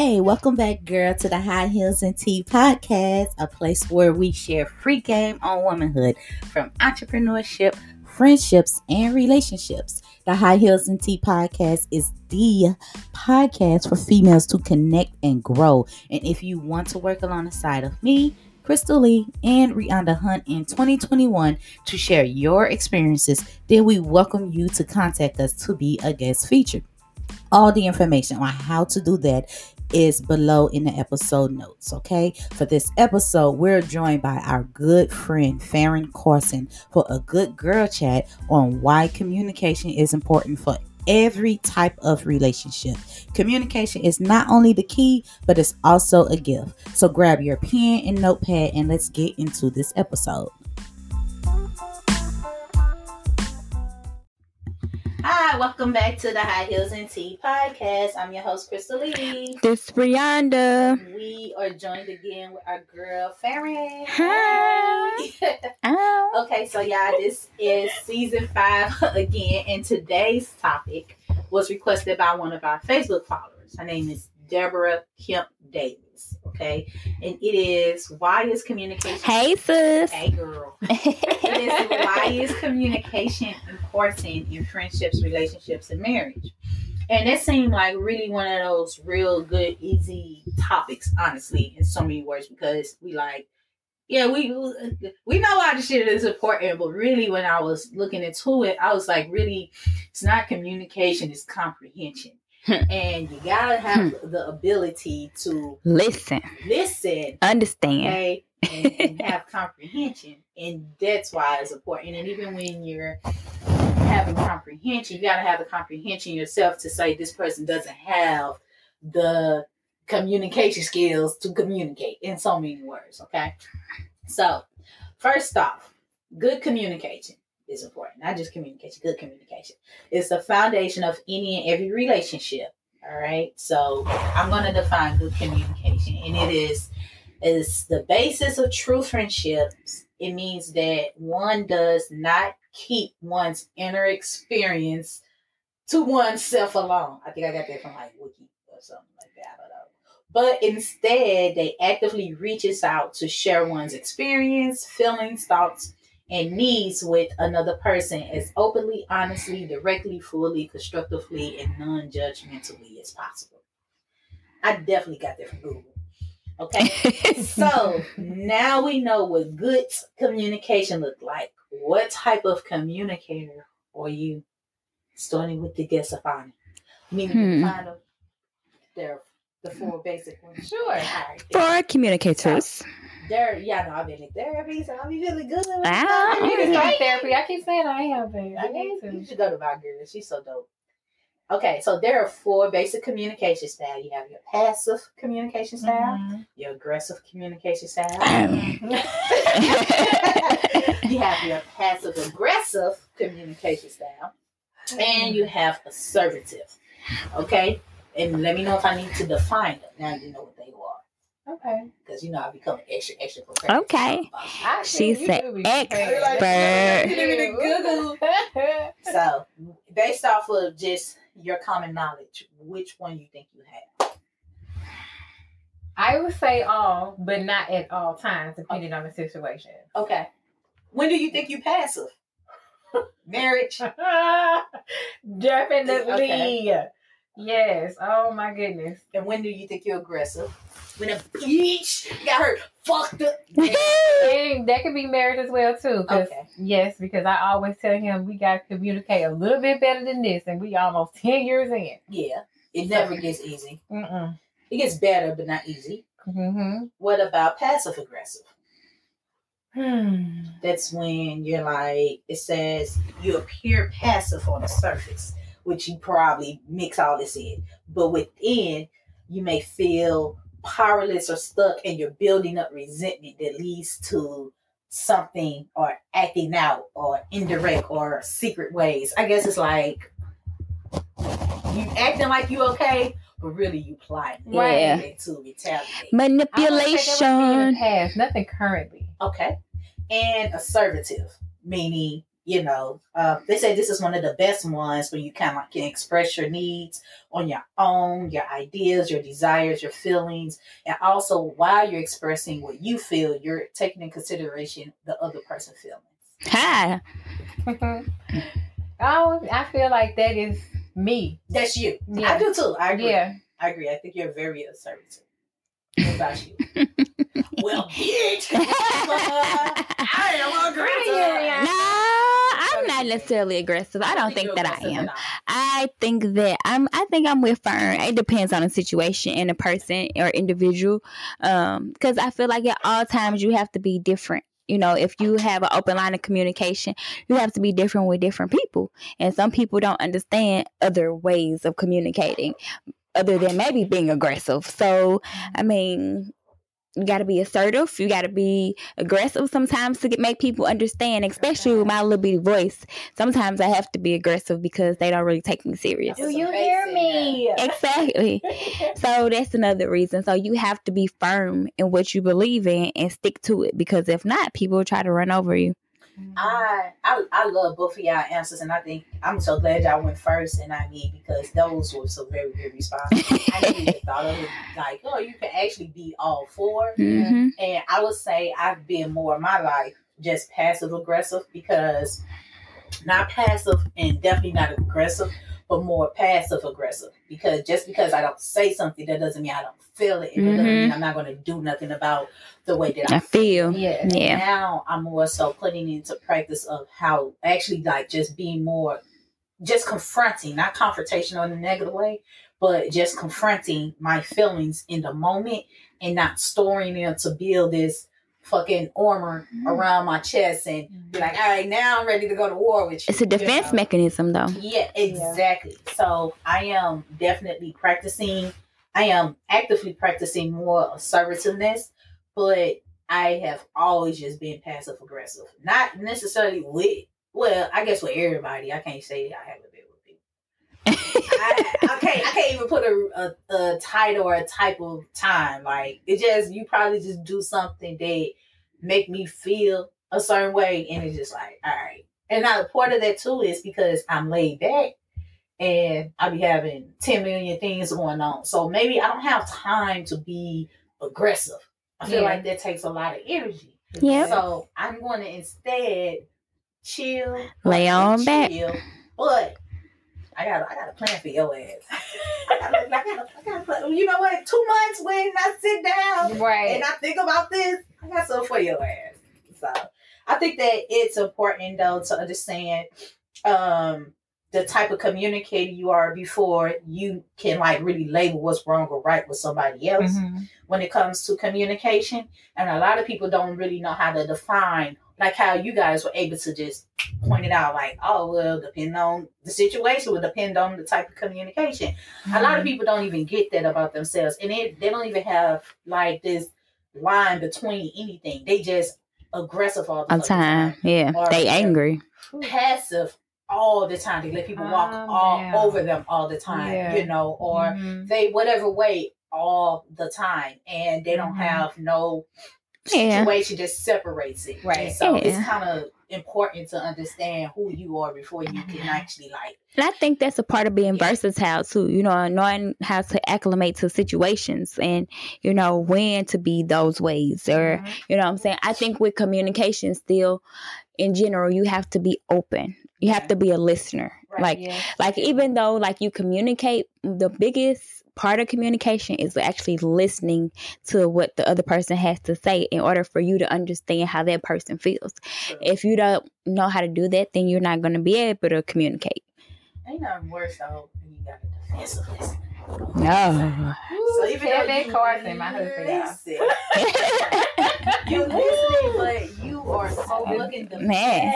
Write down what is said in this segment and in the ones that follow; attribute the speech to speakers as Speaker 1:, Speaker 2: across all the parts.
Speaker 1: Hey, welcome back, girl, to the High Heels and Tea podcast, a place where we share free game on womanhood from entrepreneurship, friendships, and relationships. The High Heels and Tea podcast is the podcast for females to connect and grow. And if you want to work alongside of me, Crystal Lee, and Rihanna Hunt in 2021 to share your experiences, then we welcome you to contact us to be a guest featured. All the information on how to do that is below in the episode notes. Okay. For this episode, we're joined by our good friend Farron Corson for a good girl chat on why communication is important for every type of relationship. Communication is not only the key, but it's also a gift. So grab your pen and notepad and let's get into this episode. Hi, welcome back to the High Heels and Tea podcast. I'm your host, Crystal Lee.
Speaker 2: This Brianda.
Speaker 1: We are joined again with our girl, Farron.
Speaker 2: Hi.
Speaker 1: Okay, so y'all, this is season five again, and today's topic was requested by one of our Facebook followers. Her name is Deborah Kemp Davis. Okay, and it is why is communication?
Speaker 2: Hey, sis.
Speaker 1: Hey, girl. it is why is communication important in friendships, relationships, and marriage? And that seemed like really one of those real good, easy topics, honestly, in so many words, because we like, yeah, we we know why the shit is important, but really, when I was looking into it, I was like, really, it's not communication, it's comprehension. and you gotta have hmm. the ability to
Speaker 2: Listen,
Speaker 1: listen,
Speaker 2: understand.
Speaker 1: okay, and, and have comprehension, and that's why it's important. And even when you're having comprehension, you gotta have the comprehension yourself to say this person doesn't have the communication skills to communicate in so many words. Okay, so first off, good communication is important. Not just communication, good communication. It's the foundation of any and every relationship. All right. So I'm going to define good communication, and it is is the basis of true friendships. It means that one does not keep one's inner experience to oneself alone. I think I got that from like Wiki or something like that. I don't know. But instead, they actively reaches out to share one's experience, feelings, thoughts, and needs with another person as openly, honestly, directly, fully, constructively, and non judgmentally as possible. I definitely got that from Google. Okay. so now we know what good communication look like. What type of communicator are you? Starting with the guest of honor. Meaning
Speaker 2: Hmm.
Speaker 1: the final, there the four basic ones.
Speaker 3: Sure.
Speaker 1: All right.
Speaker 2: For communicators.
Speaker 1: There, yeah, no, I've been in therapy, so I'll be really good. with
Speaker 2: Ah.
Speaker 1: stuff.
Speaker 3: I need to start therapy. I keep saying I am, but I need
Speaker 1: You should go to my girl. She's so dope. Okay, so there are four basic communication styles. You have your passive communication style,
Speaker 3: Mhm.
Speaker 1: your aggressive communication style.
Speaker 3: Mm-hmm.
Speaker 1: you have your passive aggressive communication style, and you have assertive. Okay, and let me know if I need to define them. Now you know what they are,
Speaker 3: Okay.
Speaker 1: because you know I become extra extra professional.
Speaker 2: Okay.
Speaker 3: I
Speaker 2: She
Speaker 3: think
Speaker 2: said
Speaker 3: do
Speaker 2: expert.
Speaker 3: prepared.
Speaker 1: You didn't even
Speaker 3: Google.
Speaker 1: So, based off of just your common knowledge, which one you think you have?
Speaker 3: I would say all, but not at all times, depending on the situation.
Speaker 1: Okay. When do you think you passive? Marriage.
Speaker 3: Definitely.
Speaker 1: Okay.
Speaker 3: Yes. Oh my goodness.
Speaker 1: And when do you think you're aggressive? When a bitch got her fucked up.
Speaker 3: And that could be marriage as well too.
Speaker 1: Okay.
Speaker 3: Yes, because I always tell him we got to communicate a little bit better than this, and we almost ten years in.
Speaker 1: Yeah. It never gets easy.
Speaker 3: Mm-mm.
Speaker 1: It gets better, but not easy.
Speaker 3: Mm-hmm.
Speaker 1: What about passive aggressive?
Speaker 3: Hmm.
Speaker 1: That's when you're like, it says you appear passive on the surface, which you probably mix all this in. But within, you may feel powerless or stuck, and you're building up resentment that leads to something or acting out or indirect or secret ways. I guess it's like you acting like you okay, but really you plotting
Speaker 2: Yeah.
Speaker 1: to retaliate.
Speaker 3: I would say that would be in the
Speaker 2: Manipulation.
Speaker 3: past, nothing currently.
Speaker 1: Okay. And assertive, meaning you know, uh, they say this is one of the best ones where you kind of can express your needs on your own, your ideas, your desires, your feelings, and also while you're expressing what you feel, you're taking in consideration the other person's feelings.
Speaker 2: Hi.
Speaker 3: oh, I feel like that is me.
Speaker 1: That's you.
Speaker 3: Yeah.
Speaker 1: I do too. I agree.
Speaker 3: Yeah.
Speaker 1: I agree. I think you're very assertive. What about you? well, bitch. I am aggressive.
Speaker 2: No, I'm not necessarily aggressive. I don't think
Speaker 1: you're
Speaker 2: that I am. I think that I'm. I think I'm with Fern. It depends on the situation and the person or individual. Um, because I feel like at all times you have to be different. You know, if you have an open line of communication, you have to be different with different people. And some people don't understand other ways of communicating, other than maybe being aggressive. So, I mean, you got to be assertive. You got to be aggressive sometimes to get, make people understand, especially with my little bitty voice. Sometimes I have to be aggressive because they don't really take me serious.
Speaker 1: Do you hear me?
Speaker 2: Exactly. So that's another reason. So you have to be firm in what you believe in and stick to it because if not, people will try to run over you.
Speaker 1: I, I I love both of y'all answers, and I think I'm so glad y'all went first, and I mean because those were some very good responses. I never even thought of it. Like, oh, you can actually be all 4
Speaker 2: hmm
Speaker 1: And I would say I've been more in my life just passive aggressive because not passive and definitely not aggressive, but more passive aggressive. Because just because I don't say something, that doesn't mean I don't feel it. And it doesn't mm-hmm. mean I'm not going to do nothing about the way that I,
Speaker 2: I feel.
Speaker 3: Yeah.
Speaker 2: Yeah.
Speaker 1: now I'm more so putting into practice of how actually like just being more just confronting, not confrontational in a negative way, but just confronting my feelings in the moment and not storing them to build this fucking armor mm-hmm. around my chest and be like, mm-hmm. all right, now I'm ready to go to war with you.
Speaker 2: It's a
Speaker 1: you
Speaker 2: defense
Speaker 1: know?
Speaker 2: mechanism, though.
Speaker 1: Yeah, exactly. So I am definitely practicing. I am actively practicing more assertiveness, but I have always just been passive aggressive. Not necessarily with, well, I guess with everybody. I can't say I haven't been with people. I, I can't. I can't even put a, a a title or a type of time. Like it just you probably just do something that make me feel a certain way, and it's just like all right. And now part of that too is because I'm laid back and I be having 10 million things going on. So maybe I don't have time to be aggressive. I feel
Speaker 3: Yeah.
Speaker 1: like that takes a lot of energy.
Speaker 2: Yeah.
Speaker 1: So I'm going to instead chill,
Speaker 2: Lay on back.
Speaker 1: chill, but I got I got a plan for your ass. I got I got I got a plan. You know what? Two months when I sit down
Speaker 3: Right.
Speaker 1: and I think about this, I got something for your ass. So I think that it's important though to understand um the type of communicator you are before you can like really label what's wrong or right with somebody else
Speaker 3: Mhm.
Speaker 1: when it comes to communication. And a lot of people don't really know how to define like how you guys were able to just point it out like, oh well, depending on the situation will depend on the type of communication a lot of people don't even get that about themselves and they, they don't even have like this line between anything they just aggressive all the
Speaker 2: All
Speaker 1: fucking
Speaker 2: time. Yeah.
Speaker 1: Or-
Speaker 2: They angry.
Speaker 1: passive all the time they let people walk
Speaker 3: Calm
Speaker 1: all
Speaker 3: down.
Speaker 1: over them all the time
Speaker 3: Yeah.
Speaker 1: you know or
Speaker 3: Mhm.
Speaker 1: they whatever way all the time and they don't
Speaker 3: Mhm.
Speaker 1: have no
Speaker 2: Yeah.
Speaker 1: situation that separates it
Speaker 3: Right.
Speaker 1: So it's kind of important to understand who you are before you can actually like
Speaker 2: And I think that's a part of being
Speaker 1: Yeah.
Speaker 2: versatile too, you know, knowing how to acclimate to situations and, you know, when to be those ways or,
Speaker 1: Mhm.
Speaker 2: you know what I'm saying? I think with communication still in general, you have to be open. You have to be a listener.
Speaker 1: Right.
Speaker 2: Like
Speaker 3: Yeah.
Speaker 2: like even though like you communicate, the biggest part of communication is actually listening to what the other person has to say in order for you to understand how that person feels. If you don't know how to do that, then you're not going to be able to communicate.
Speaker 1: ain't nothing worse though when you got a defensive listener
Speaker 2: No.
Speaker 1: So even
Speaker 3: Tell
Speaker 1: though
Speaker 3: that
Speaker 1: you
Speaker 3: Carson, my husband, y'all.
Speaker 1: listen, you listening, but you are so looking the
Speaker 2: Man.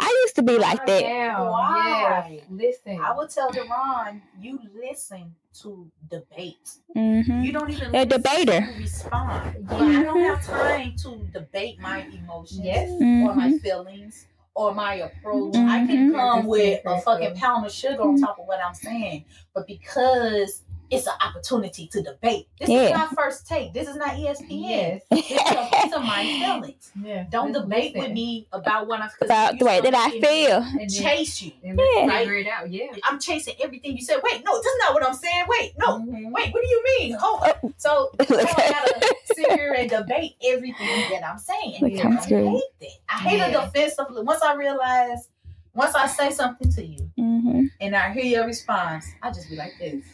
Speaker 2: I used to be like that.
Speaker 1: Why?
Speaker 3: Yes. Listen.
Speaker 1: I would tell Deron, you listen to debate.
Speaker 2: hmm
Speaker 1: You don't even
Speaker 2: A debater.
Speaker 1: to respond. But I don't have time to debate my emotions
Speaker 3: Yes.
Speaker 1: or my
Speaker 2: Mhm.
Speaker 1: feelings or my approach. I
Speaker 2: Mhm.
Speaker 1: can come with a fucking pound of sugar on top of what I'm saying, but because it's an opportunity to debate. This
Speaker 2: Yeah.
Speaker 1: is not first take. This is not ESPN.
Speaker 3: Yes.
Speaker 1: This is a piece of my feelings.
Speaker 3: Yeah.
Speaker 1: Don't
Speaker 3: Let's
Speaker 1: debate with me about what I'm 'cause
Speaker 2: About the way that I feel.
Speaker 3: And
Speaker 1: Chase you.
Speaker 3: and let's
Speaker 2: Yeah.
Speaker 3: figure it out. Yeah.
Speaker 1: I'm chasing everything you said. Wait, no, this is not what I'm saying. Wait, no,
Speaker 3: Mhm.
Speaker 1: wait, what do you mean? Oh, so I gotta sit here and debate everything that I'm saying.
Speaker 2: Look,
Speaker 1: I
Speaker 2: I'm
Speaker 1: hate
Speaker 2: screwed.
Speaker 1: that. I hate
Speaker 3: Yeah.
Speaker 1: a defensive. Once I realize, once I say something to you
Speaker 2: hmm
Speaker 1: and I hear your response, I just be like this.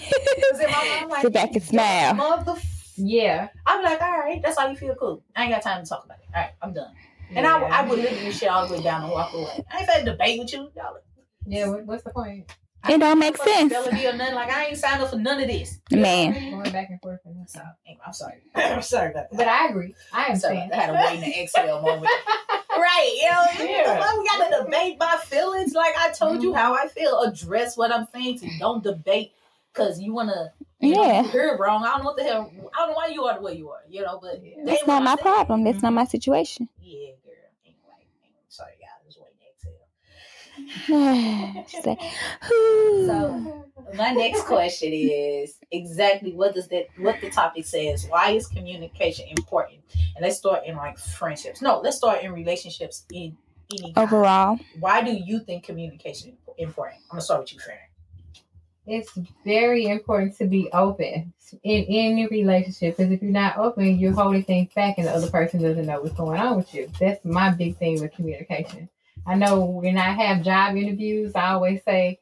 Speaker 1: 'Cause in my mind, like,
Speaker 2: Sit back and smile.
Speaker 1: Mother.
Speaker 3: Yeah.
Speaker 1: I'm like, all right, that's how you feel. Cool. I ain't got time to talk about it. All right, I'm done. And I, I would literally shit all the way down and walk away. I ain't finna debate with you. Y'all.
Speaker 3: Yeah. What's the point?
Speaker 2: It don't make
Speaker 1: fucking
Speaker 2: sense.
Speaker 1: Felony or nothing. Like I ain't signed up for none of this.
Speaker 2: Man.
Speaker 3: Going back and forth. And
Speaker 1: So anyway, I'm sorry. I'm sorry about that.
Speaker 3: But I agree. I
Speaker 1: I'm sorry. I had a wait in the exhale moment. right. You know,
Speaker 3: Yeah.
Speaker 1: yeah. we got to debate my feelings. Like I told you mm-hmm. how I feel. Address what I'm saying to you. Don't debate because you want to.
Speaker 2: Yeah.
Speaker 1: Know, you heard wrong. I don't know what the hell. I don't know why you are the way you are. You know, but
Speaker 3: Yeah.
Speaker 2: That's not
Speaker 1: what I
Speaker 2: my
Speaker 1: said.
Speaker 2: problem. That's not my situation.
Speaker 1: Yeah, girl. Anyway, sorry, guys. Just waiting to exhale.
Speaker 2: She's like, "Whew."
Speaker 1: So my next question is exactly what does that what the topic says. Why is communication important? And let's start in like friendships. No, let's start in relationships in any kind.
Speaker 2: overall,
Speaker 1: Why do you think communication is important? I'm gonna start with you, Fran.
Speaker 3: It's very important to be open in any relationship because if you're not open, you're holding things back and the other person doesn't know what's going on with you. That's my big thing with communication. I know when I have job interviews, I always say,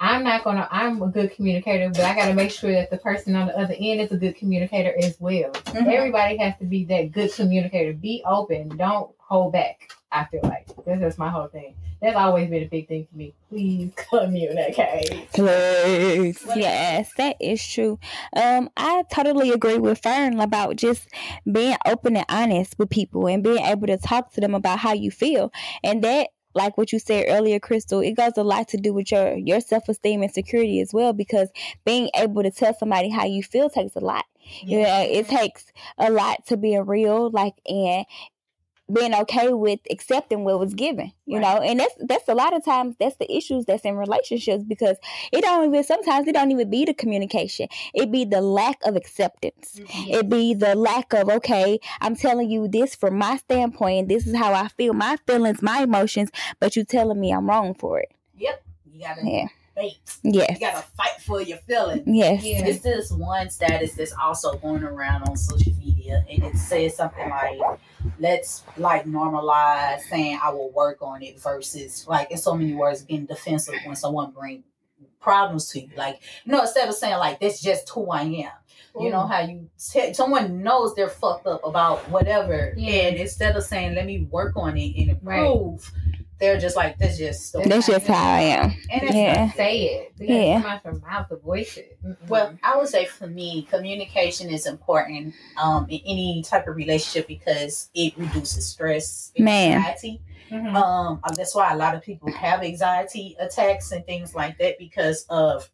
Speaker 3: I'm not gonna I'm a good communicator, but I gotta make sure that the person on the other end is a good communicator as well.
Speaker 1: Mhm.
Speaker 3: Everybody has to be that good communicator. Be open. Don't hold back. I feel like that's just my whole thing. That's always been a big thing for me. Please communicate.
Speaker 2: please. Yes, that is true. Um, I totally agree with Fern about just being open and honest with people and being able to talk to them about how you feel. And that like what you said earlier, Crystal, it goes a lot to do with your your self esteem and security as well. Because being able to tell somebody how you feel takes a lot. Yeah, it takes a lot to be real, like and being okay with accepting what was given, you
Speaker 1: Right.
Speaker 2: know, and that's that's a lot of times that's the issues that's in relationships because it don't even sometimes it don't even be the communication, it be the lack of acceptance. Mm-hmm. It be the lack of okay, I'm telling you this from my standpoint, this is how I feel, my feelings, my emotions, but you telling me I'm wrong for it.
Speaker 1: Yep. You gotta
Speaker 2: Yeah.
Speaker 1: debate.
Speaker 2: Yes,
Speaker 1: You gotta fight for your feelings.
Speaker 2: yes,
Speaker 3: Yeah.
Speaker 1: It's this one status that's also going around on social media, and it says something like, "Let's like normalize saying I will work on it," versus like in so many words being defensive when someone bring problems to you. Like, you know, instead of saying like, "That's just who I am," you know mm. how you te- someone knows they're fucked up about whatever,
Speaker 3: Yeah.
Speaker 1: and instead of saying, "Let me work on it and
Speaker 3: Right.
Speaker 1: Improve," they're just like, "That's just." the
Speaker 2: that's just how I am.
Speaker 1: And it's
Speaker 2: Yeah.
Speaker 1: not
Speaker 3: say it. You
Speaker 2: Yeah.
Speaker 3: gotta come out your mouth to voice it. Mm-mm.
Speaker 1: Well, I would say for me, communication is important um, in any type of relationship because it reduces stress, and
Speaker 2: Man.
Speaker 1: anxiety.
Speaker 3: Mhm.
Speaker 1: Um, that's why a lot of people have anxiety attacks and things like that because of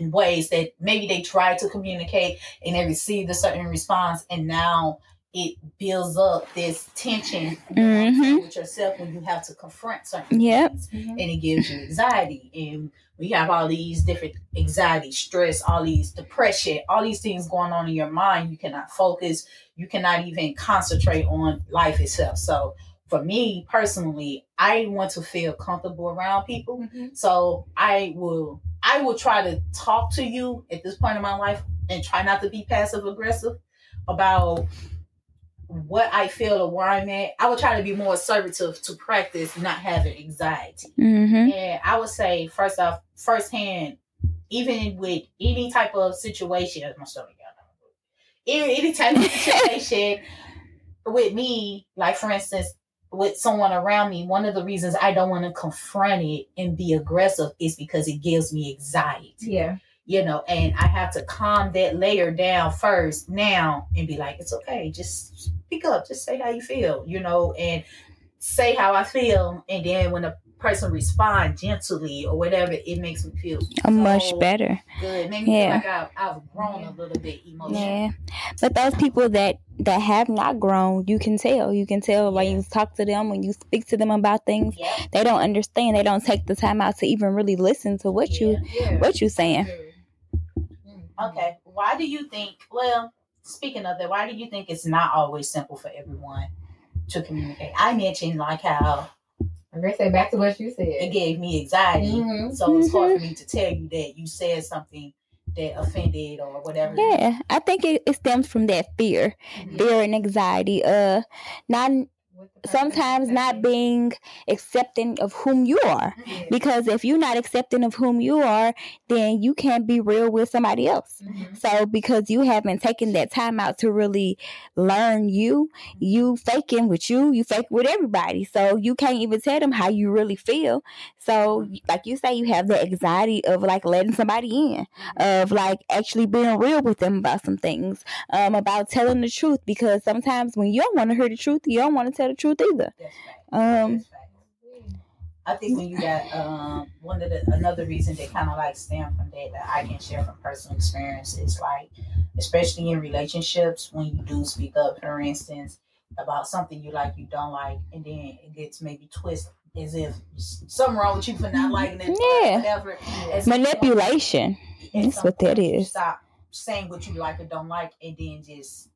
Speaker 1: ways that maybe they try to communicate and they received a certain response, and now it builds up this tension
Speaker 2: Mhm.
Speaker 1: with yourself when you have to confront certain
Speaker 2: Yep.
Speaker 1: things
Speaker 3: Mhm.
Speaker 1: and it gives you anxiety. And we have all these different anxiety, stress, all these depression, all these things going on in your mind. You cannot focus. You cannot even concentrate on life itself. So for me personally, I want to feel comfortable around people.
Speaker 3: Mhm.
Speaker 1: So I will I will try to talk to you at this point in my life and try not to be passive aggressive about what I feel or where I'm at. I would try to be more assertive to practice not having anxiety.
Speaker 2: Mm-hmm.
Speaker 1: And I would say first off, firsthand, even with any type of situation, my stomach got any, any type of situation with me, like for instance, with someone around me, one of the reasons I don't want to confront it and be aggressive is because it gives me anxiety
Speaker 3: Yeah.
Speaker 1: You know, and I have to calm that layer down first now and be like, it's okay, just speak up, just say how you feel, you know, and say how I feel, and then when a person respond gently or whatever, it makes me feel
Speaker 2: A much better.
Speaker 1: good.
Speaker 2: Yeah.
Speaker 1: like I've, I've grown a little bit emotionally.
Speaker 2: Yeah, but those people that that have not grown, you can tell. You can tell when you talk to them, when you speak to them about things.
Speaker 1: Yeah.
Speaker 2: They don't understand. They don't take the time out to even really listen to what you
Speaker 3: Yeah.
Speaker 2: what you saying.
Speaker 1: Okay. Why do you think? Well, speaking of that, why do you think it's not always simple for everyone to communicate? I mentioned like how
Speaker 3: I'm gonna say back to what you said.
Speaker 1: it gave me anxiety,
Speaker 3: Mhm.
Speaker 1: so it's hard for me to tell you that you said something that offended or whatever.
Speaker 2: Yeah, I think it, it stems from that fear,
Speaker 1: Mhm.
Speaker 2: fear and anxiety. Uh, not
Speaker 3: What the person
Speaker 2: sometimes not being accepting of whom you are.
Speaker 3: Yeah.
Speaker 2: Because if you're not accepting of whom you are, then you can't be real with somebody else.
Speaker 3: Mhm.
Speaker 2: So because you haven't taken that time out to really learn you, you faking with you, you fake with everybody. So you can't even tell them how you really feel. So like you say, you have the anxiety of like letting somebody in, of like actually being real with them about some things, um, about telling the truth. Because sometimes when you don't want to hear the truth, you don't want to tell the truth either. Um.
Speaker 1: I think when you got um one of the another reason that kind of like stem from that that I can share from personal experience is like especially in relationships when you do speak up for instance about something you like you don't like and then it gets maybe twisted as if something wrong with you for not liking it
Speaker 2: Yeah.
Speaker 1: whatever point,
Speaker 2: manipulation.
Speaker 1: at
Speaker 2: That's what that is.
Speaker 1: stop saying what you like or don't like and then just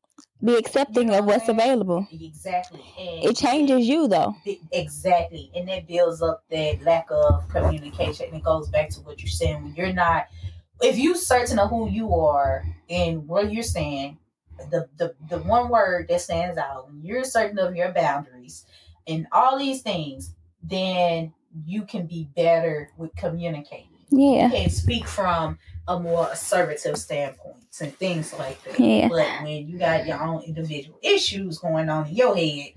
Speaker 2: Be accepting
Speaker 1: You know
Speaker 2: of what's
Speaker 1: I'm saying?
Speaker 2: available.
Speaker 1: exactly and
Speaker 2: It changes you though.
Speaker 1: Th- Exactly. And that builds up that lack of communication. And it goes back to what you're saying. When you're not, if you certain of who you are and what you're saying, the, the, the one word that stands out, when you're certain of your boundaries and all these things, then you can be better with communicating.
Speaker 2: Yeah.
Speaker 1: You can speak from a more assertive standpoint and things like that.
Speaker 2: Yeah.
Speaker 1: But when you got your own individual issues going on in your head,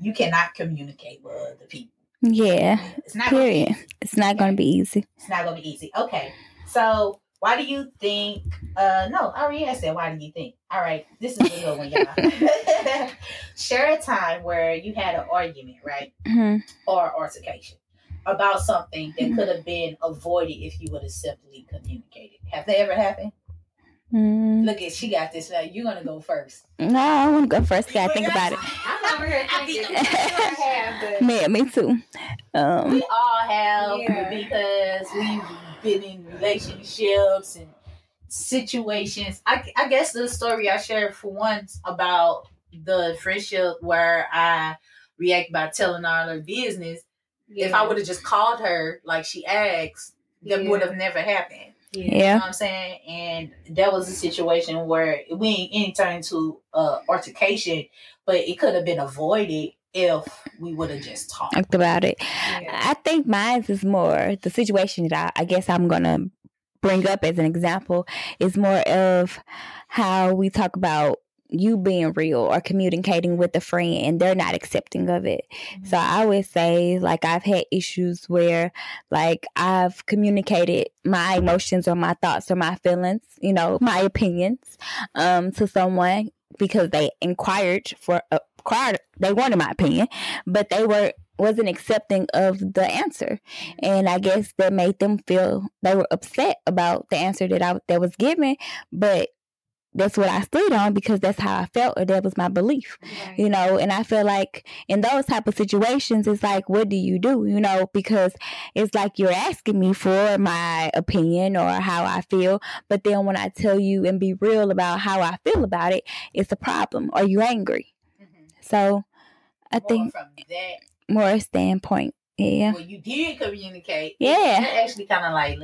Speaker 1: you cannot communicate with other people.
Speaker 2: Yeah.
Speaker 1: It's not gonna be
Speaker 2: Period.
Speaker 1: easy.
Speaker 2: It's not gonna be easy.
Speaker 1: It's not gonna be easy. Okay. So why do you think uh no, I already that. Why do you think? All right, this is a good one, y'all. Share a time where you had an argument, right?
Speaker 2: Mhm.
Speaker 1: Or altercation about something that could have been avoided if you would have simply communicated. Have they ever happened?
Speaker 2: Mm.
Speaker 1: Look at she got this now. You're gonna go first.
Speaker 2: No, I want to go first. Gotta think about it.
Speaker 3: I'm over here
Speaker 1: I
Speaker 3: thinking.
Speaker 1: think-
Speaker 3: I have,
Speaker 2: Man, me too. Um,
Speaker 1: We all have
Speaker 3: Yeah.
Speaker 1: because we've been in relationships and situations. I, I guess the story I shared for once about the friendship where I react by telling all her business. If I would have just called her like she asked, that
Speaker 3: Yeah.
Speaker 1: would have never happened. You know
Speaker 2: yeah.
Speaker 1: what I'm saying? And that was a situation where we ain't, it ain't turned into uh, altercation, but it could have been avoided if we would have just talked.
Speaker 2: Talked about it.
Speaker 3: Yeah.
Speaker 2: I think mine is more the situation that I, I guess I'm gonna bring up as an example is more of how we talk about you being real or communicating with a friend and they're not accepting of it. So I would say like I've had issues where like I've communicated my emotions or my thoughts or my feelings, you know, my opinions um to someone because they inquired for uh, inquired they wanted my opinion, but they were wasn't accepting of the answer. And I guess that made them feel they were upset about the answer that I that was given, but that's what I stood on because that's how I felt or that was my belief
Speaker 3: Right.
Speaker 2: you know and i feel like in those type of situations it's like what do you do you know because it's like you're asking me for my opinion or how i feel but then when i tell you and be real about how i feel about it it's a problem Are you're angry
Speaker 1: Mhm.
Speaker 2: so i
Speaker 1: More
Speaker 2: think
Speaker 1: from that
Speaker 2: more standpoint yeah
Speaker 1: well, you did communicate.
Speaker 2: Yeah.
Speaker 1: That actually kind of like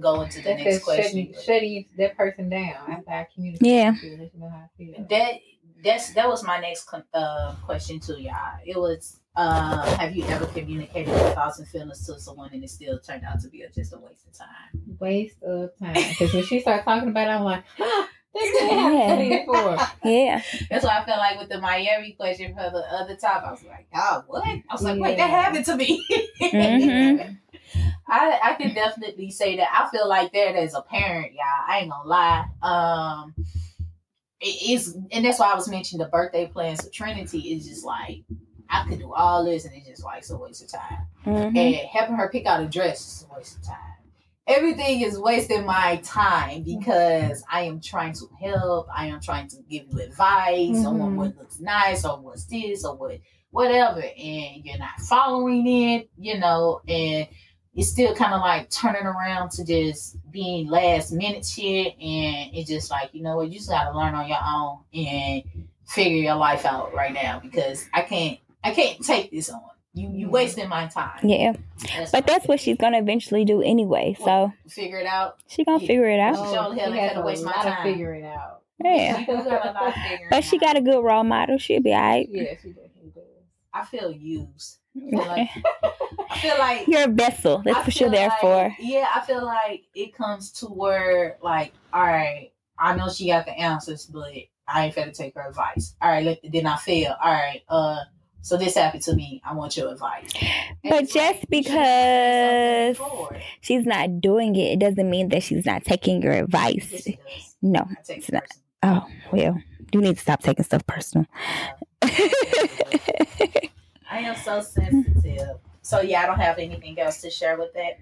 Speaker 1: go into the
Speaker 3: That's
Speaker 1: next question.
Speaker 3: shutting, shutting that person down after I communicate.
Speaker 2: Yeah.
Speaker 3: you, let you know how I feel.
Speaker 1: That that's that was my next uh, question to y'all. It was, uh, have you ever communicated your thoughts and feelings to someone and it still turned out to be a, just a waste of time?
Speaker 3: Waste of time. Because when she started talking about it, I'm like, ah, that's what I
Speaker 2: Yeah.
Speaker 3: have studied for.
Speaker 2: yeah
Speaker 1: That's why I felt like with the Miami question for the other top, I was like, oh, what? I was like, wait, that happened to me.
Speaker 2: Mhm.
Speaker 1: I I can definitely say that I feel like that as a parent, y'all. I ain't gonna lie. Um, it is, and that's why I was mentioning the birthday plans for Trinity is just like I could do all this and it's just like it's a waste of time.
Speaker 2: Mhm.
Speaker 1: And having her pick out a dress is a waste of time. Everything is wasting my time because I am trying to help. I am trying to give you advice on
Speaker 2: Mhm.
Speaker 1: what looks nice or what's this or what whatever, and you're not following it, you know, and it's still kind of like turning around to just being last minute shit, and it's just like you know what, you just got to learn on your own and figure your life out right now because I can't, I can't take this on. You you mm-hmm. wasting my time.
Speaker 2: Yeah,
Speaker 1: That's
Speaker 2: but that's what she's gonna eventually do anyway. So
Speaker 1: figure it out.
Speaker 2: she gonna
Speaker 1: Yeah.
Speaker 2: figure it out.
Speaker 1: Oh, sure the hell
Speaker 3: she
Speaker 1: ain't
Speaker 3: has
Speaker 1: gotta waste my
Speaker 3: lot of
Speaker 1: time.
Speaker 3: figuring out.
Speaker 2: Yeah,
Speaker 1: She do got a lot of figuring
Speaker 2: but she got a good role model. She'll be alright.
Speaker 3: Yes, she definitely does.
Speaker 1: I feel used. I feel like, I feel like
Speaker 2: You're a vessel. That's
Speaker 1: I
Speaker 2: what you're there
Speaker 1: like-
Speaker 2: for.
Speaker 1: Yeah, I feel like it comes to where, like, all right, I know she got the answers, but I ain't finna take her advice. All right, let, then I fail. All right, uh, so this happened to me. I want your advice. And
Speaker 2: But
Speaker 1: like,
Speaker 2: just
Speaker 1: said
Speaker 2: because she's not doing it, it doesn't mean that she's not taking your advice. No. It's not. Oh well, you need to stop taking stuff personal.
Speaker 1: I am so sensitive. So yeah, I don't have anything else to share with that.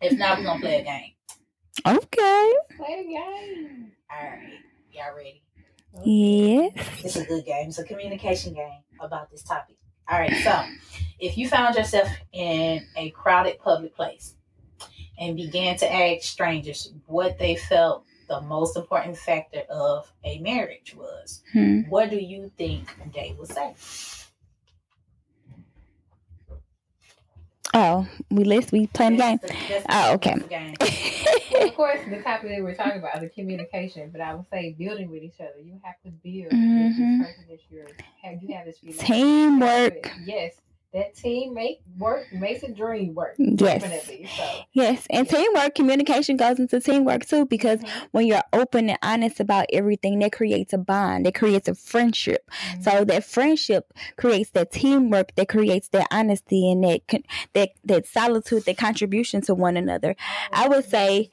Speaker 1: If not, we're gonna play a game.
Speaker 2: okay.
Speaker 3: Play a game.
Speaker 1: All right, y'all ready?
Speaker 2: Yes.
Speaker 1: It's a good game. It's a communication game about this topic. All right, so if you found yourself in a crowded public place and began to ask strangers what they felt the most important factor of a marriage was,
Speaker 2: Hmm.
Speaker 1: what do you think they would say?
Speaker 2: Oh, we list. We playing game.
Speaker 1: That's the- that's the-
Speaker 2: Oh, okay.
Speaker 1: game.
Speaker 3: Well, of course, the topic that we're talking about is communication, but I would say building with each other. You have to build mm-hmm. this person that you're have you have this relationship
Speaker 2: Teamwork.
Speaker 3: Yes, that team make work makes a dream work.
Speaker 2: Yes.
Speaker 3: Definitely. So
Speaker 2: Yes, and teamwork, communication goes into teamwork too because
Speaker 3: Mhm.
Speaker 2: when you're open and honest about everything, that creates a bond, that creates a friendship. So that friendship creates that teamwork, that creates that honesty and that that that solitude, that contribution to one another. I would say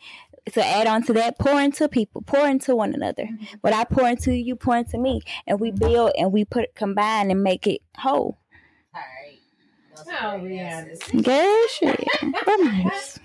Speaker 2: to add on to that, pour into people, pour into one another.
Speaker 1: Mhm.
Speaker 2: What I pour into you, you pour into me, and we build and we put combine and make it whole.
Speaker 1: All right. Those
Speaker 3: Oh,
Speaker 1: are great
Speaker 3: yeah.
Speaker 1: answers.
Speaker 2: Girl, shit. We're nice.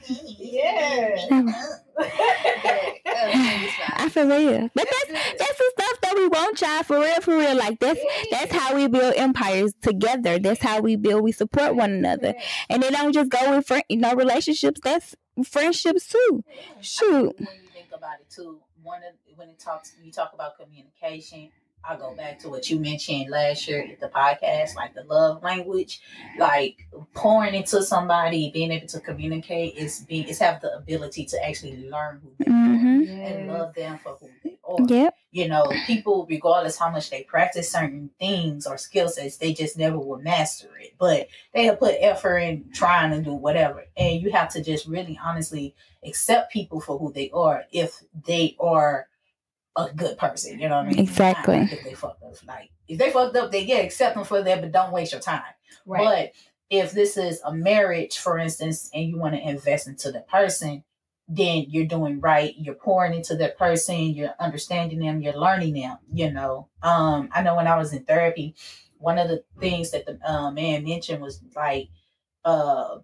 Speaker 2: I feel real, but that's that's the stuff that we want, y'all. For real, for real. Like that's that's how we build empires together. That's how we build. We support one another, and they don't just go with friend, you know, relationships. That's friendships too. Shoot.
Speaker 1: When you think about it too, one of when it talks you talk about communication, I go back to what you mentioned last year at the podcast, like the love language, like pouring into somebody, being able to communicate is being is have the ability to actually learn who they are
Speaker 2: Mhm.
Speaker 1: and love them for who they are.
Speaker 2: Yep.
Speaker 1: You know, people, regardless how much they practice certain things or skill sets, they just never will master it. But they have put effort in trying to do whatever. And you have to just really honestly accept people for who they are if they are a good person. You know what I mean?
Speaker 2: Exactly.
Speaker 1: If they fucked up. Like if they fucked up, they yeah, accept them for that, but don't waste your time.
Speaker 3: Right.
Speaker 1: But if this is a marriage, for instance, and you want to invest into the person, then you're doing right. You're pouring into that person. You're understanding them. You're learning them. You know. Um, I know when I was in therapy, one of the things that the uh, man mentioned was like, uh,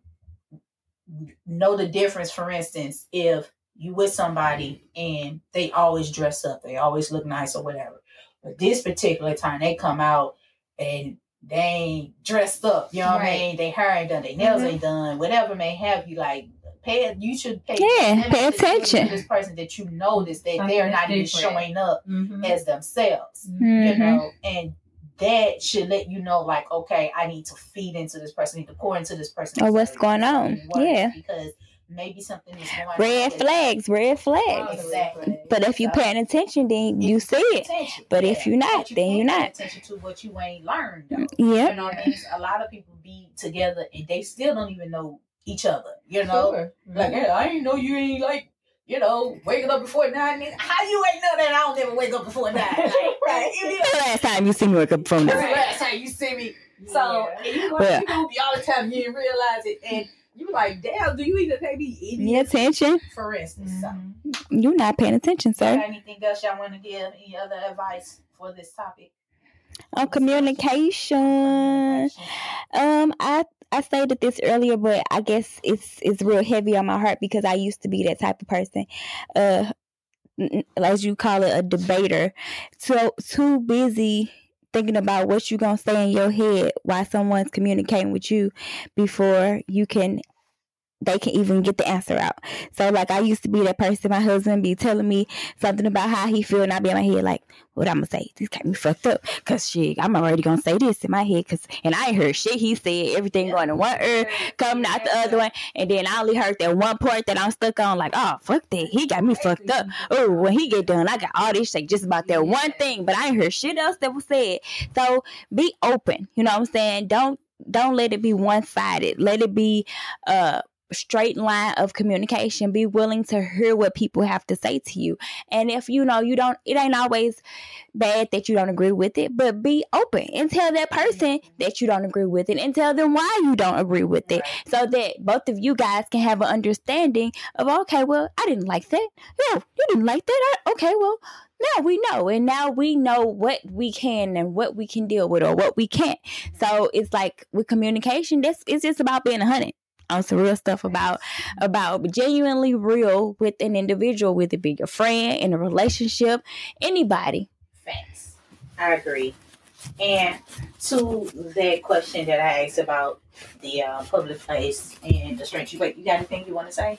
Speaker 1: know the difference. For instance, if you with somebody and they always dress up, they always look nice or whatever. But this particular time, they come out and they ain't dressed up. You know what I mean? They hair ain't done, their nails
Speaker 3: Mhm.
Speaker 1: ain't done, whatever may have you. Like, pay. You should pay.
Speaker 2: Yeah, pay
Speaker 1: attention to this person that you notice that
Speaker 3: Something
Speaker 1: they're not even showing up
Speaker 3: Mhm.
Speaker 1: as themselves you
Speaker 2: Mhm.
Speaker 1: know, and that should let you know, like, okay, I need to feed into this person, I need to pour into this person.
Speaker 2: Or what's going on. Yeah.
Speaker 1: because maybe something is going on.
Speaker 2: Red
Speaker 1: that-
Speaker 2: flags, red flags.
Speaker 1: Exactly.
Speaker 2: But if you
Speaker 1: So,
Speaker 2: paying attention, then
Speaker 1: if
Speaker 2: you see it.
Speaker 1: attention,
Speaker 2: But if you're not,
Speaker 1: but
Speaker 2: then you're not.
Speaker 1: Attention to what you ain't learned. Though. Mm,
Speaker 2: you
Speaker 1: know what I mean? A lot of people be together and they still don't even know each other. You know,
Speaker 3: Sure.
Speaker 1: like, mm-hmm. hey, I ain't know you ain't like. You know, waking up before nine. nigga. How you ain't know that I don't never wake up before nine? Like, like, if you
Speaker 2: The last time you see me wake up from
Speaker 1: That's
Speaker 2: that.
Speaker 1: the last time you see me. So
Speaker 3: Yeah.
Speaker 1: and you watch
Speaker 2: Well-
Speaker 1: the movie all the time, you didn't realize it, and you be like, "Damn, do you even pay me any
Speaker 2: Any attention?
Speaker 1: For instance, so,
Speaker 3: Mhm.
Speaker 2: You're not paying attention,
Speaker 1: got
Speaker 2: sir.
Speaker 1: anything else y'all want to give? Any other advice for this topic?
Speaker 2: On communication. Um, I I stated this earlier, but I guess it's it's real heavy on my heart because I used to be that type of person. Uh, as you call it, a debater. So too busy thinking about what you're gonna say in your head while someone's communicating with you before you can they can even get the answer out. So like I used to be that person. My husband be telling me something about how he feel, and I be in my head like, "What I'm gonna say? This got me fucked up." Cause shit, I'm already gonna say this in my head. Cause and I heard shit he said, everything going in one ear, coming out the other one, and then I only heard that one part that I'm stuck on. Like, oh fuck that, he got me fucked up. Oh, when he get done, I got all this shit just about that one thing, but I ain't heard shit else that was said. So be open. You know what I'm saying? Don't don't let it be one sided. Let it be uh straight line of communication. Be willing to hear what people have to say to you. And if you know you don't, it ain't always bad that you don't agree with it, but be open and tell that person that you don't agree with it and tell them why you don't agree with it so that both of you guys can have an understanding of, okay, well, I didn't like that. Yeah, you didn't like that. I, okay, well, now we know and now we know what we can and what we can deal with or what we can't so it's like with communication this it's just about being a hundred on some real stuff about about genuinely real with an individual, with it be your friend in a relationship, anybody.
Speaker 1: Facts. I agree. And to that question that I asked about the uh, public place and the strength you wait, you got anything you want to say?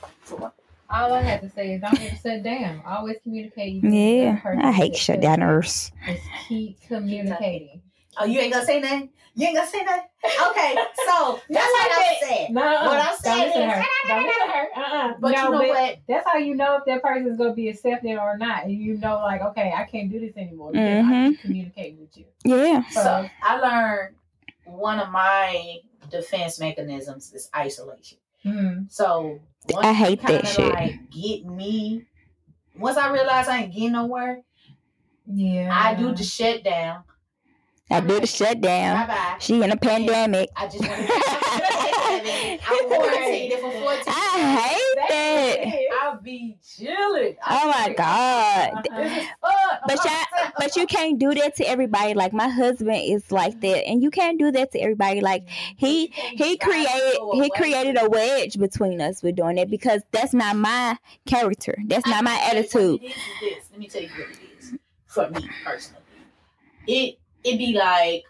Speaker 3: All I have to say is don't ever shut down. Always communicate.
Speaker 2: Yeah, I hate shutdowners.
Speaker 3: Just keep communicating.
Speaker 1: Oh, you ain't gonna say nothing? You ain't gonna say that? Okay, so that's what I said.
Speaker 3: No,
Speaker 1: what I'm saying
Speaker 3: don't
Speaker 1: is,
Speaker 3: to her. Don't listen to her. Uh-uh.
Speaker 1: but
Speaker 3: no,
Speaker 1: you know
Speaker 3: but
Speaker 1: what?
Speaker 3: That's how you know if that person's gonna be accepted or not. And you know, like, okay, I can't do this anymore because I keep communicating with you.
Speaker 2: Yeah.
Speaker 1: So I learned one of my defense mechanisms is isolation.
Speaker 3: Mm.
Speaker 1: So once
Speaker 2: I hate that shit.
Speaker 1: Like get me. Once I realize I ain't getting nowhere,
Speaker 3: Yeah.
Speaker 1: I do the shut down.
Speaker 2: I do the shutdown.
Speaker 1: Bye bye.
Speaker 2: She in a pandemic.
Speaker 1: I just want to. I'm quarantined for 14
Speaker 2: I hate that.
Speaker 1: I'll be chilling.
Speaker 2: Oh my god.
Speaker 3: Uh-huh.
Speaker 2: But y'all, but you can't do that to everybody. Like my husband is like that, and you can't do that to everybody. Like he he created he created a wedge between us with doing it because that's not my character. That's not my attitude.
Speaker 1: Let me tell you what it is for me personally. It it be like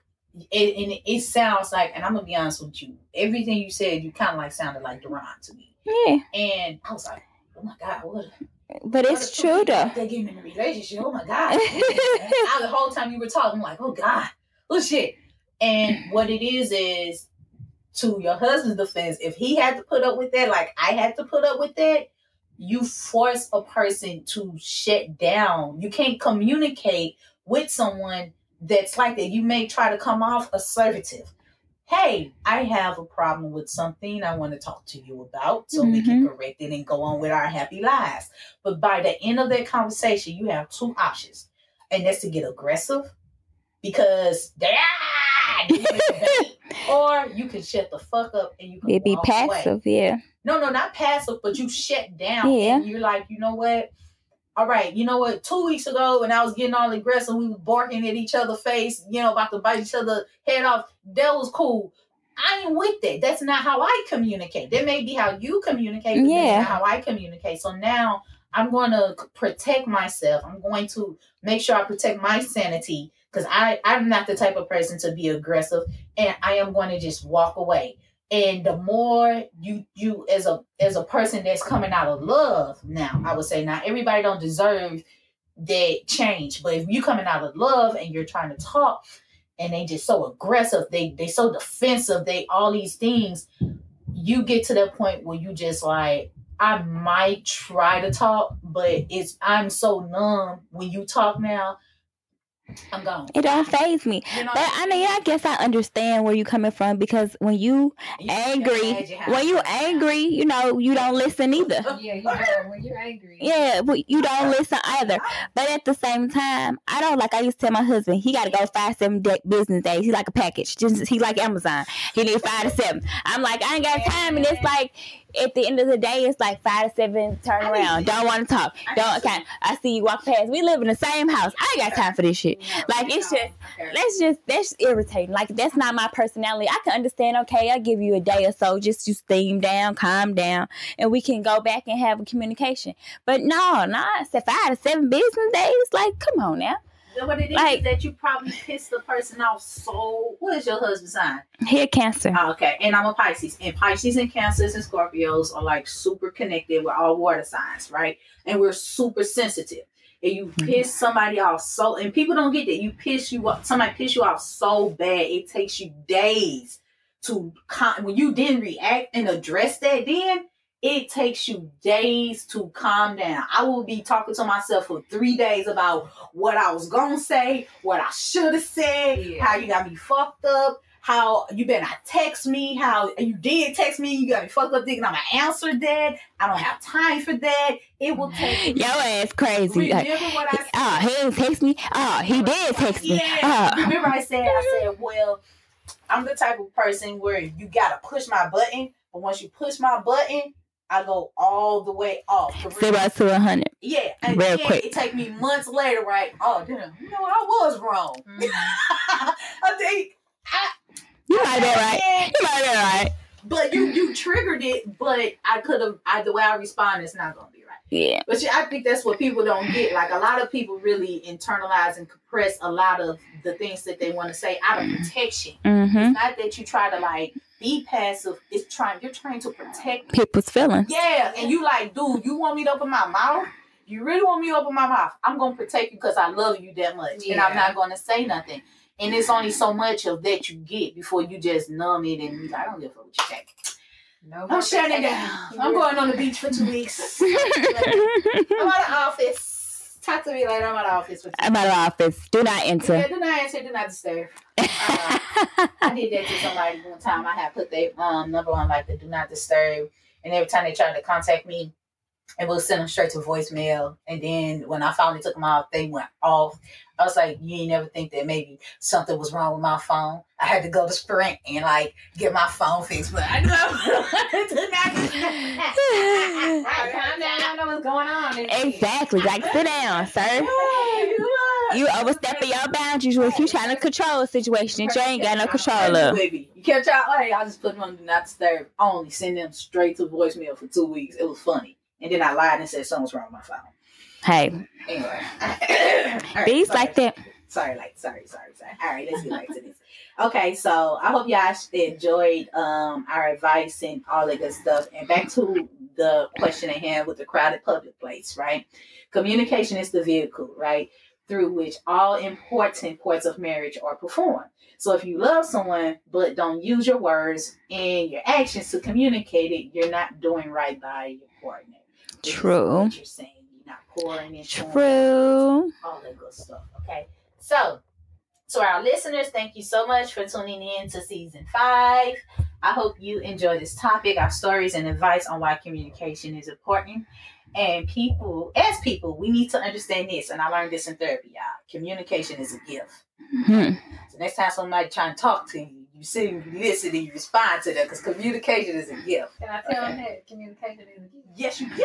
Speaker 1: it, and it sounds like, and I'm gonna be honest with you. Everything you said, you kind of like sounded like Duran to me,
Speaker 2: Yeah,
Speaker 1: and I was like, oh my god, what?
Speaker 2: but it's true though.
Speaker 1: They getting in a relationship. Oh my god! I, the whole time you were talking, I'm like, oh god, oh shit. And what it is is to your husband's defense, if he had to put up with that, like I had to put up with that, you force a person to shut down. You can't communicate with someone that's like that. You may try to come off assertive. Hey, I have a problem with something I want to talk to you about so we can mm-hmm. correct it and go on with our happy lives. But by the end of that conversation, you have two options. And that's to get aggressive because you get debate, or you can shut the fuck up and you can
Speaker 2: be
Speaker 1: walk away.
Speaker 2: passive, yeah.
Speaker 1: No, no, not passive, but you shut down.
Speaker 2: Yeah.
Speaker 1: And you're like, you know what? All right, you know what? Two weeks ago, when I was getting all aggressive, we were barking at each other's face, you know, about to bite each other head off. That was cool. I ain't with that. That's not how I communicate. That may be how you communicate, but
Speaker 2: Yeah.
Speaker 1: that's not how I communicate. So now I'm going to protect myself. I'm going to make sure I protect my sanity because I I'm not the type of person to be aggressive, and I am going to just walk away and the more you you as a as a person that's coming out of love now i would say not everybody don't deserve that change. But if you coming out of love and you're trying to talk and they just so aggressive they they so defensive they all these things you get to that point where you just like i might try to talk but it's i'm so numb when you talk now i'm gone
Speaker 2: It don't phase me.
Speaker 1: You know
Speaker 2: But I mean, I guess I understand where you're coming from because when you
Speaker 1: You
Speaker 2: angry, when you angry, you know, you don't listen either.
Speaker 3: Yeah, you know, when you're angry.
Speaker 2: Yeah, but you don't listen either. But at the same time, I don't like. I used to tell my husband he got to go five seven day, business days. He's like a package. Just he like Amazon. He need five to seven. I'm like I ain't got time, and it's like at the end of the day, it's like five to seven. Turn around. Don't want to talk.
Speaker 1: I
Speaker 2: Don't. Okay. I see you walk past. We live in the same house. I ain't got time for this shit. Like, it's just- That's just that's irritating. Like that's not my personality. I can understand. Okay, I give you a day or so just to steam down, calm down, and we can go back and have a communication. But no, no, I said five to seven business days. Like, come on now.
Speaker 1: What it is
Speaker 2: Like-
Speaker 1: is that you probably pissed the person off so. What is your husband's sign?
Speaker 2: Here, cancer.
Speaker 1: Oh, okay, and I'm a Pisces, and Pisces and Cancers and Scorpios are like super connected. We're all water signs, right? And we're super sensitive. And you
Speaker 2: Mhm.
Speaker 1: piss somebody off so, and people don't get that. You piss you off, somebody piss you off so bad, it takes you days to con- when you didn't react and address that. Then it takes you days to calm down. I will be talking to myself for three days about what I was gonna say, what I should have said,
Speaker 3: Yeah.
Speaker 1: how you got me fucked up, how you better not text me, how you did text me, you got me fucked up thinking I'm gonna answer that. I don't have time for that. It will take
Speaker 2: Your ass crazy. Like,
Speaker 1: Remember what I said?
Speaker 2: oh, he didn't text me. Oh, he did text me.
Speaker 1: Yeah.
Speaker 2: Oh.
Speaker 1: Remember I said I said, well, I'm the type of person where you gotta push my button, but once you push my button, I go all the way off. the real-
Speaker 2: Zero to a hundred.
Speaker 1: Yeah, and
Speaker 2: Real
Speaker 1: then
Speaker 2: quick.
Speaker 1: it take me months later, right? Oh, damn, you know what? I was wrong. I think I,
Speaker 2: You might be right. You might be right.
Speaker 1: But you you triggered it, but I could have. I the way I respond is not gonna be right.
Speaker 2: Yeah.
Speaker 1: But see, I think that's what people don't get. Like a lot of people really internalize and compress a lot of the things that they want to say out of protection.
Speaker 2: Mm-hmm.
Speaker 1: Not that you try to like be passive. It's trying. You're trying to protect.
Speaker 2: People's feelings.
Speaker 1: Yeah, and you like, dude, you want me to open my mouth? You really want me to open my mouth? I'm gonna protect you because I love you that much, and I'm not gonna say nothing. And it's only so much of that you get before you just numb it and be like, I don't give a fuck what you say.
Speaker 3: No
Speaker 1: I'm shutting it down. I'm going on the beach for two weeks. I'm
Speaker 2: I'm
Speaker 1: out of office. Talk to me later. I'm out of office I'm
Speaker 2: out of office. Do not
Speaker 1: Yeah,
Speaker 2: enter.
Speaker 1: do not answer, do not disturb. I did that to somebody one time. I had put their um, number on like the do not disturb, and every time they tried to contact me, it would send them straight to voicemail. And then when I finally took them off, they went off. I was like, you ain't never think that maybe something was wrong with my phone. I had to go to Sprint and like get my phone fixed, but I know. do not
Speaker 3: All right, calm down. I know what's going on.
Speaker 2: exactly. Like sit down, sir. You overstepping your boundaries with you trying to control a situation that you ain't got no control of.
Speaker 1: Baby, you catch out? Hey, I just put them on do not disturb. Only send them straight to voicemail for two weeks. It was funny, and then I lied and said something was wrong with my phone.
Speaker 2: Hey,
Speaker 1: Anyway, right,
Speaker 2: bees
Speaker 1: sorry.
Speaker 2: like that.
Speaker 1: Sorry, like sorry, sorry, sorry. All right, let's get back to this. Okay, so I hope y'all enjoyed um our advice and all that good stuff. And back to the question at hand with the crowded public place, right? Communication is the vehicle, right, through which all important parts of marriage are performed. So if you love someone but don't use your words and your actions to communicate it, you're not doing right by your partner.
Speaker 2: True.
Speaker 1: You're saying, you're not pouring
Speaker 2: True.
Speaker 1: all that good stuff. Okay. So, to our listeners, thank you so much for tuning in to season five. I hope you enjoy this topic, our stories and advice on why communication is important. And people, as people, we need to understand this. And I learned this in therapy, y'all. Communication is a gift.
Speaker 2: Hmm.
Speaker 1: So next time somebody trying to talk to you, you sit and you listen and you respond to them because communication is a gift.
Speaker 3: Can I tell him that communication is a gift?
Speaker 1: Yes, you can.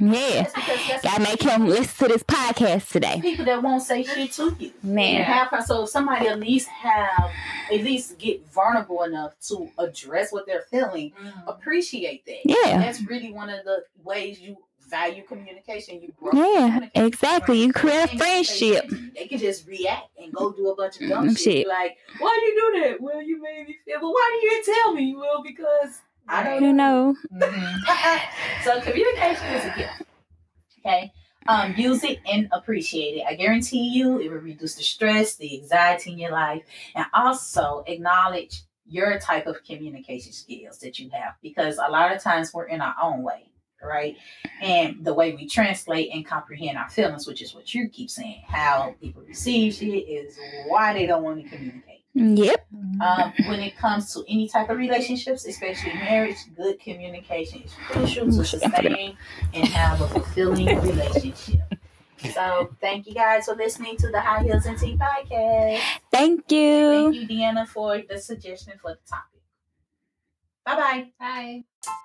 Speaker 2: Yeah.
Speaker 1: That's because that's
Speaker 2: Gotta make him listen to this podcast today.
Speaker 1: people that won't say shit to you. And
Speaker 2: Man.
Speaker 1: have so if somebody at least have at least get vulnerable enough to address what they're feeling, mm. appreciate that.
Speaker 2: Yeah.
Speaker 1: That's really one of the ways you value communication. You grow.
Speaker 2: Yeah, exactly. You create a
Speaker 1: They can say
Speaker 2: friendship.
Speaker 1: They can just react and go do a bunch of dumb
Speaker 2: Mm,
Speaker 1: shit.
Speaker 2: shit.
Speaker 1: Like, why do you do that? Well, you made me feel. But why do you tell me? Well, because I don't
Speaker 2: know.
Speaker 3: Mm-hmm.
Speaker 1: so communication is a gift. Okay. Um, use it and appreciate it. I guarantee you it will reduce the stress, the anxiety in your life, and also acknowledge your type of communication skills that you have because a lot of times we're in our own way, right? And the way we translate and comprehend our feelings, which is what you keep saying, how people receive shit is why they don't want to communicate.
Speaker 2: Yep.
Speaker 1: Um, when it comes to any type of relationships, especially marriage, good communication is crucial to sustain and have a fulfilling relationship. So, thank you guys for listening to the High Heels and Tea podcast.
Speaker 2: Thank you.
Speaker 1: Thank you, Deanna, for the suggestion for the topic. Bye bye.
Speaker 3: Bye.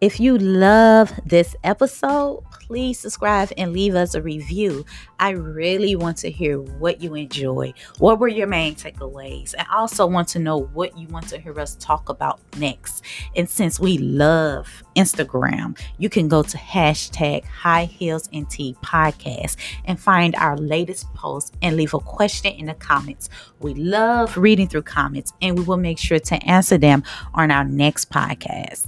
Speaker 1: If you love this episode, please subscribe and leave us a review. I really want to hear what you enjoy. What were your main takeaways? I also want to know what you want to hear us talk about next. And since we love Instagram, you can go to hashtag high heels and tea podcast and find our latest post and leave a question in the comments. We love reading through comments and we will make sure to answer them on our next podcast.